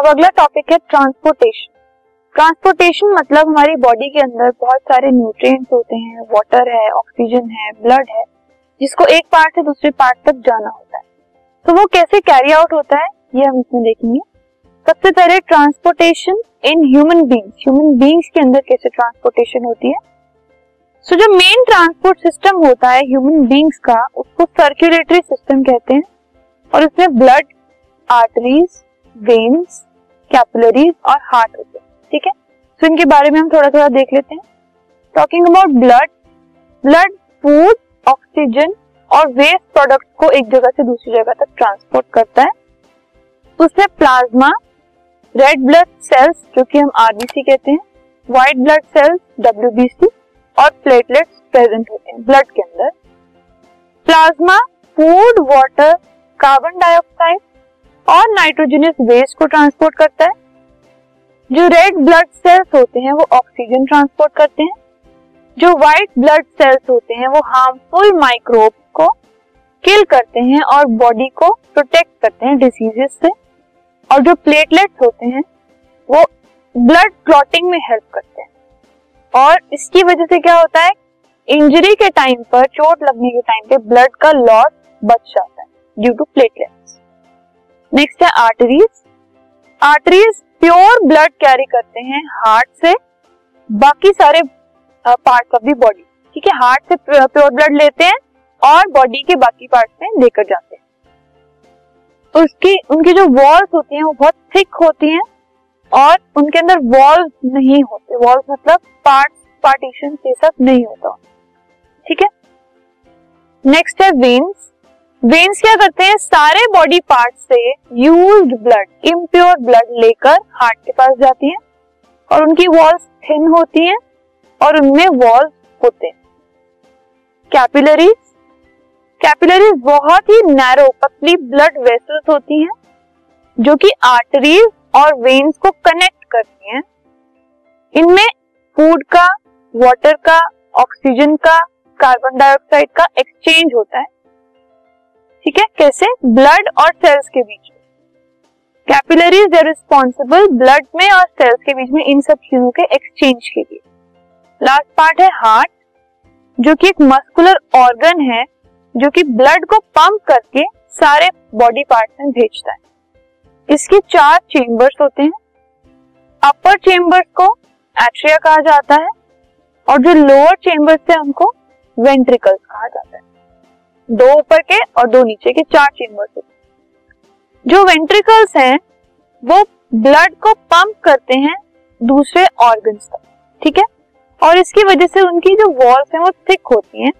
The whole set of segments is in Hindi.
अब अगला टॉपिक है ट्रांसपोर्टेशन ट्रांसपोर्टेशन मतलब हमारी बॉडी के अंदर बहुत सारे न्यूट्रिएंट्स होते हैं वाटर है ऑक्सीजन है ब्लड है जिसको एक पार्ट से दूसरे पार्ट तक जाना होता है। तो वो कैसे कैरी आउट होता है ये हम इसमें देखेंगे। सबसे पहले transportation in human beings human beings के अंदर कैसे ट्रांसपोर्टेशन होती है? सो so, जो मेन ट्रांसपोर्ट सिस्टम होता है ह्यूमन बींग्स का उसको सर्कुलेटरी सिस्टम कहते हैं। और उसमें ब्लड आर्टरीज वेन्स कैपिलरीज और हार्ट होते हैं, ठीक है? तो इनके बारे में हम थोड़ा थोड़ा देख लेते हैं। Talking about blood blood food oxygen और वेस्ट प्रोडक्ट को एक जगह से दूसरी जगह तक ट्रांसपोर्ट करता है। उससे प्लाज्मा रेड ब्लड सेल्स जो कि हम आरबीसी कहते हैं व्हाइट ब्लड सेल्स डब्ल्यूबीसी और प्लेटलेट्स प्रेजेंट होते हैं ब्लड के अंदर। Plasma food water carbon dioxide और नाइट्रोजनस वेस्ट को ट्रांसपोर्ट करता है। जो रेड ब्लड सेल्स होते हैं, वो ऑक्सीजन ट्रांसपोर्ट करते हैं। जो व्हाइट ब्लड सेल्स होते हैं, वो हार्मफुल माइक्रोब को किल करते हैं और बॉडी को प्रोटेक्ट करते हैं डिसीजेस से। और जो प्लेटलेट्स होते हैं, वो ब्लड क्लॉटिंग में हेल्प करते हैं। और इसकी वजह से क्या होता है? इंजरी के टाइम पर, चोट लगने के टाइम पे ब्लड का लॉस बच जाता है ड्यू टू प्लेटलेट्स नेक्स्ट है arteries arteries pure blood carry करते हैं हार्ट से, बाकी सारे पार्ट्स ऑफ़ द बॉडी ठीक है हार्ट से प्योर ब्लड लेते हैं और बॉडी के बाकी पार्ट में लेकर जाते हैं. तो उसकी, उनकी जो वॉल्स होती हैं, वो बहुत थिक होती हैं और उनके अंदर वॉल्व नहीं होते. वॉल्व मतलब पार्ट पार्टीशन ये सब नहीं होता. ठीक है? नेक्स्ट है वेन्स वेन्स क्या करते हैं? सारे बॉडी पार्ट से यूज्ड ब्लड इम्प्योर ब्लड लेकर हार्ट के पास जाती है और उनकी वॉल्स थिन होती हैं और उनमें वॉल्स होते हैं। कैपिलरीज कैपिलरीज बहुत ही नैरो पतली ब्लड वेसल्स होती हैं जो कि आर्टरीज और वेन्स को कनेक्ट करती हैं। इनमें फ़ूड का वाटर का ऑक्सीजन का कार्बन डाइऑक्साइड का एक्सचेंज होता है। ठीक है? कैसे? ब्लड और सेल्स के बीच में। कैपिलरीज आर रिस्पॉन्सिबल ब्लड में और सेल्स के बीच में इन सब चीज़ों के एक्सचेंज के लिए। लास्ट पार्ट है हार्ट जो कि एक मस्कुलर ऑर्गन है, जो कि ब्लड को पंप करके सारे बॉडी पार्ट में भेजता है। इसके चार चेम्बर्स होते हैं। अपर चेम्बर्स को एट्रिया कहा जाता है और जो लोअर चेम्बर्स है उनको वेंट्रिकल्स कहा जाता है। दो ऊपर के और दो नीचे के, चार चेम्बर्स होते जो वेंट्रिकल्स हैं, वो ब्लड को पंप करते हैं दूसरे ऑर्गन्स तक, ठीक है? और इसकी वजह से उनकी जो वॉल्स हैं, वो थिक होती हैं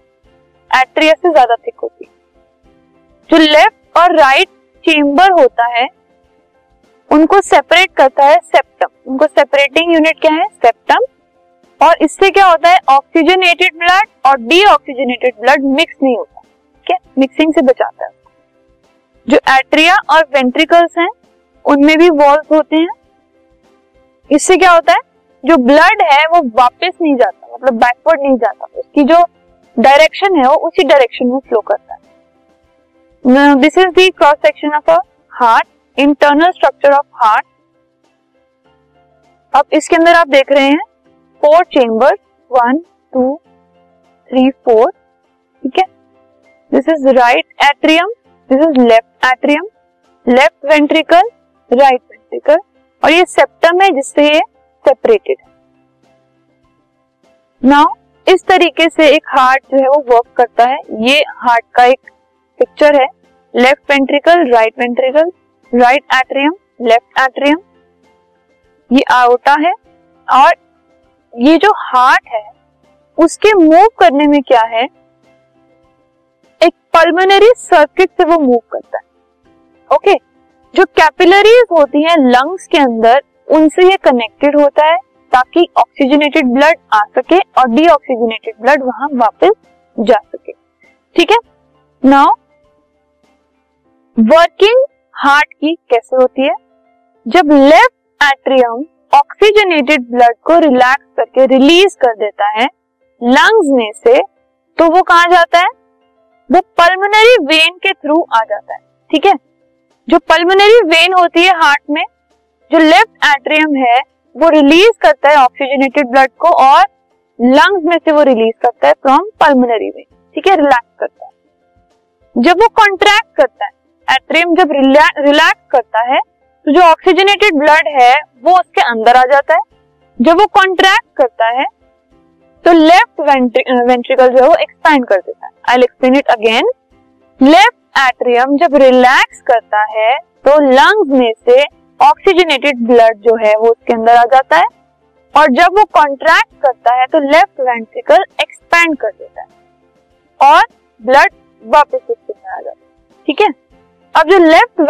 एट्रिया से ज़्यादा थिक होती है। जो लेफ़्ट और राइट चेम्बर होता है, उनको सेपरेट करता है सेप्टम उनको सेपरेटिंग यूनिट क्या है? सेप्टम और इससे क्या होता है? ऑक्सीजनेटेड ब्लड और डीऑक्सीजनेटेड ब्लड मिक्स नहीं होता। क्या मिक्सिंग से बचाता है। जो एट्रिया और वेंट्रिकल्स हैं, उनमें भी वॉल्व होते हैं। इससे क्या होता है? जो ब्लड है, वो वापस नहीं जाता मतलब बैकवर्ड नहीं जाता। उसकी जो डायरेक्शन है, वो उसी डायरेक्शन में फ्लो करता है। This is the cross section of a heart internal structure of heart अब इसके अंदर आप देख रहे हैं four chamber one two three four ठीक है? This is right atrium this is left atrium left ventricle right ventricle और ये सेप्टम है जिससे ये सेपरेटेड है। नाउ इस तरीके से एक हार्ट जो है वो वर्क करता है। ये हार्ट का एक पिक्चर है। Left ventricle right ventricle right atrium left atrium ये आउटा है। और ये जो हार्ट है, उसके मूव करने में क्या है? एक पल्मोनरी सर्किट से वो मूव करता है। ओके जो कैपिलरीज होती हैं लंग्स के अंदर, उनसे ये कनेक्टेड होता है ताकि ऑक्सीजनेटेड ब्लड आ सके और डीऑक्सीजनेटेड ब्लड वहाँ वापस जा सके। ठीक है? नाउ वर्किंग हार्ट की कैसे होती है? जब लेफ़्ट एट्रियम ऑक्सीजनेटेड ब्लड को रिलैक्स करके रिलीज़ कर देता है लंग्स में से तो वो कहा जाता है? वो पल्मोनरी वेन के थ्रू आ जाता है, ठीक है? जो पल्मोनरी वेन होती है हार्ट में, जो लेफ़्ट एट्रियम है, वो रिलीज़ करता है ऑक्सीजनेटेड ब्लड को और लंग्स में से वो रिलीज़ करता है फ्रॉम पल्मोनरी में ठीक है? रिलैक्स करता है। जब वो कॉन्ट्रैक्ट करता है एट्रियम जब रिलैक्स करता है तो जो ऑक्सीजनेटेड ब्लड है, वो उसके अंदर आ जाता है। जब वो कॉन्ट्रैक्ट करता है तो लेफ़्ट वेंट्रिकल जो है वो एक्सपैंड कर देता है। I explain it again left atrium जब रिलैक्स करता है तो लंग्स में से ऑक्सीजनेटेड ब्लड जो है वो उसके अंदर आ जाता है। और जब वो कॉन्ट्रैक्ट करता है तो लेफ़्ट वेंट्रिकल एक्सपैंड कर देता है। और ब्लड वापस उसके अंदर आ जाता है। ठीक है? अब जो लेफ़्ट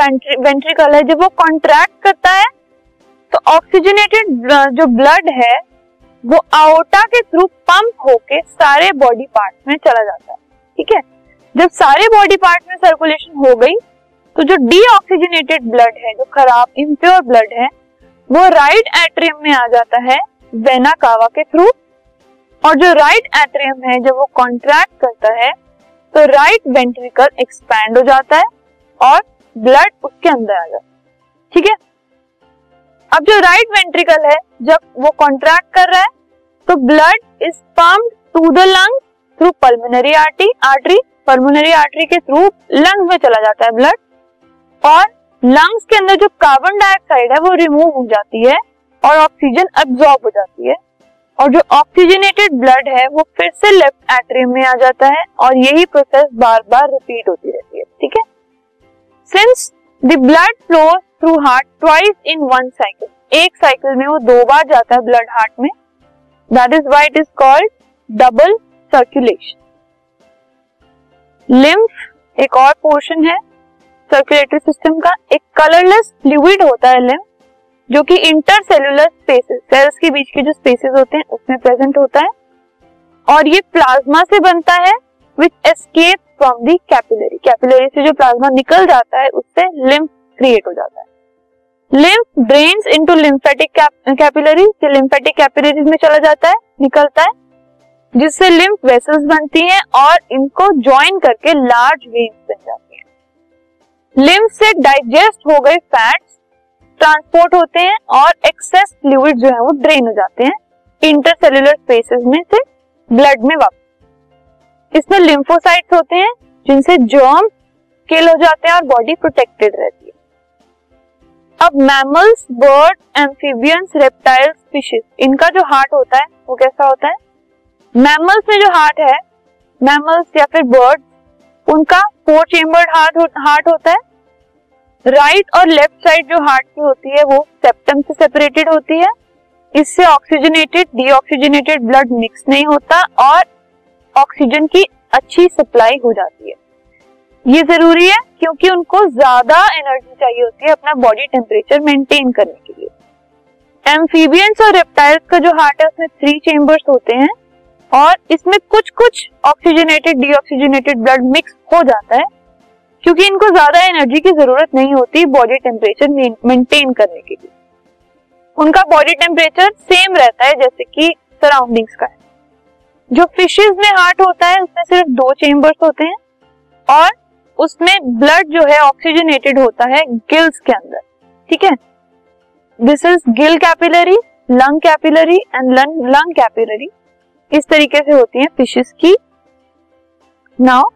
वेंट्रिकल है, जब वो कॉन्ट्रैक्ट करता है तो ऑक्सीजनेटेड जो ब्लड है वो आउटा के थ्रू पंप होके सारे बॉडी पार्ट में चला जाता है। ठीक है? जब सारे बॉडी पार्ट में सर्कुलेशन हो गई तो जो डीऑक्सीजनेटेड ब्लड है, जो खराब इम्प्योर ब्लड है, वो राइट एट्रियम में आ जाता है वेना कावा के थ्रू और जो राइट एट्रियम है, जब वो कॉन्ट्रैक्ट करता है तो राइट वेंट्रिकल एक्सपैंड हो जाता है और ब्लड उसके अंदर आ जाता है। ठीक है? अब जो राइट वेंट्रिकल है, जब वो कॉन्ट्रैक्ट कर रहा है तो blood is pumped to the lung through pulmonary artery artery pulmonary artery के थ्रू लंग्स में चला जाता है ब्लड और लंग्स के अंदर जो कार्बन डाइऑक्साइड है, वो रिमूव हो जाती है और ऑक्सीजन अब्सॉर्ब हो जाती है. और जो ऑक्सीजनेटेड ब्लड है, वो फिर से लेफ़्ट एट्रियम में आ जाता है और यही प्रोसेस बार बार रिपीट होती रहती है. ठीक है? Since the blood flow through heart twice in one cycle एक साइकिल में वो दो बार जाता है ब्लड हार्ट में. That is why it is called double circulation lymph एक और पोर्शन है. सर्कुलेटरी सिस्टम का एक कलरलेस फ्लूइड होता है लिम्फ जो कि इंटरसेलुलर स्पेसेस सेल्स के बीच के जो स्पेसेस होते हैं, उसमें प्रेजेंट होता है. और ये प्लाज्मा से बनता है which escape from the capillary capillary से जो प्लाज्मा निकल जाता है, उससे लिम्फ क्रिएट हो जाता है. Lymph drains into lymphatic capillary lymphatic capillaries में चला जाता है, निकलता है, जिससे लिम्फ वेसल्स बनती हैं और इनको ज्वाइन करके लार्ज वेन्स बन जाती हैं। लिम्फ से डाइजेस्ट हो गए फैट्स ट्रांसपोर्ट होते हैं और एक्सेस फ्लूइड जो है वो ड्रेन हो जाते हैं इंटरसेल्युलर स्पेसेस में से ब्लड में वापस। इसमें लिम्फोसाइट्स होते हैं, जिनसे जर्म किल हो जाते हैं और बॉडी प्रोटेक्टेड रहती है। अब mammals bird amphibians reptiles fishes इनका जो हार्ट होता है, वो कैसा होता है? मैमल्स में जो हार्ट है मैमल्स या फिर बर्ड उनका फोर चेम्बर्ड हार्ट हार्ट होता है। राइट और लेफ़्ट साइड जो हार्ट की होती है, वो सेप्टम से सेपरेटेड होती है। इससे ऑक्सीजनेटेड डीऑक्सीजनेटेड ब्लड मिक्स नहीं होता और ऑक्सीजन की अच्छी सप्लाई हो जाती है। ये ज़रूरी है क्योंकि उनको ज़्यादा एनर्जी चाहिए होती है अपना बॉडी टेम्परेचर मेंटेन करने के लिए। एम्फीबियंस और रेप्टाइल्स का जो हार्ट है, उसमें थ्री चेम्बर्स होते हैं और इसमें कुछ कुछ ऑक्सीजनेटेड डीऑक्सीजनेटेड ब्लड मिक्स हो जाता है क्योंकि इनको ज़्यादा एनर्जी की ज़रूरत नहीं होती बॉडी टेम्परेचर मेंटेन करने के लिए। उनका बॉडी टेम्परेचर सेम रहता है जैसे कि सराउंडिंग्स का है। जो फिशेज में हार्ट होता है, उसमें सिर्फ़ दो चेम्बर्स होते हैं और उसमें ब्लड जो है ऑक्सीजनेटेड होता है गिल्स के अंदर, ठीक है? This is gill capillary lung capillary and lung capillary इस तरीके से होती है फिशेस की। Now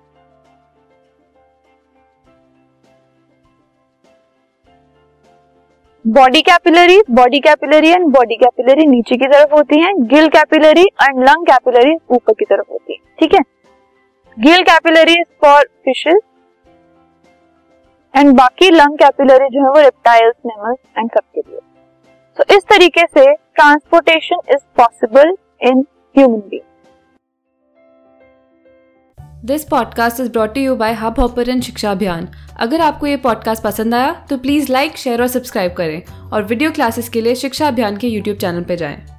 body capillary body capillary and body capillary नीचे की तरफ़ होती है gill capillary and lung capillary ऊपर की तरफ़ होती है, ठीक है? Gill capillary is for fishes and बाकी लंग कैपिलरी जो है वो रेप्टाइल्स मेमल्स एंड सबके लिए so, इस तरीके से transportation is possible in human being this podcast is brought you by Hubhopper Shiksha Abhiyan अगर आपको ये पॉडकास्ट पसंद आया तो प्लीज़ लाइक शेयर और सब्सक्राइब करें। और वीडियो क्लासेस के लिए शिक्षा अभियान के यूट्यूब चैनल पर जाएँ।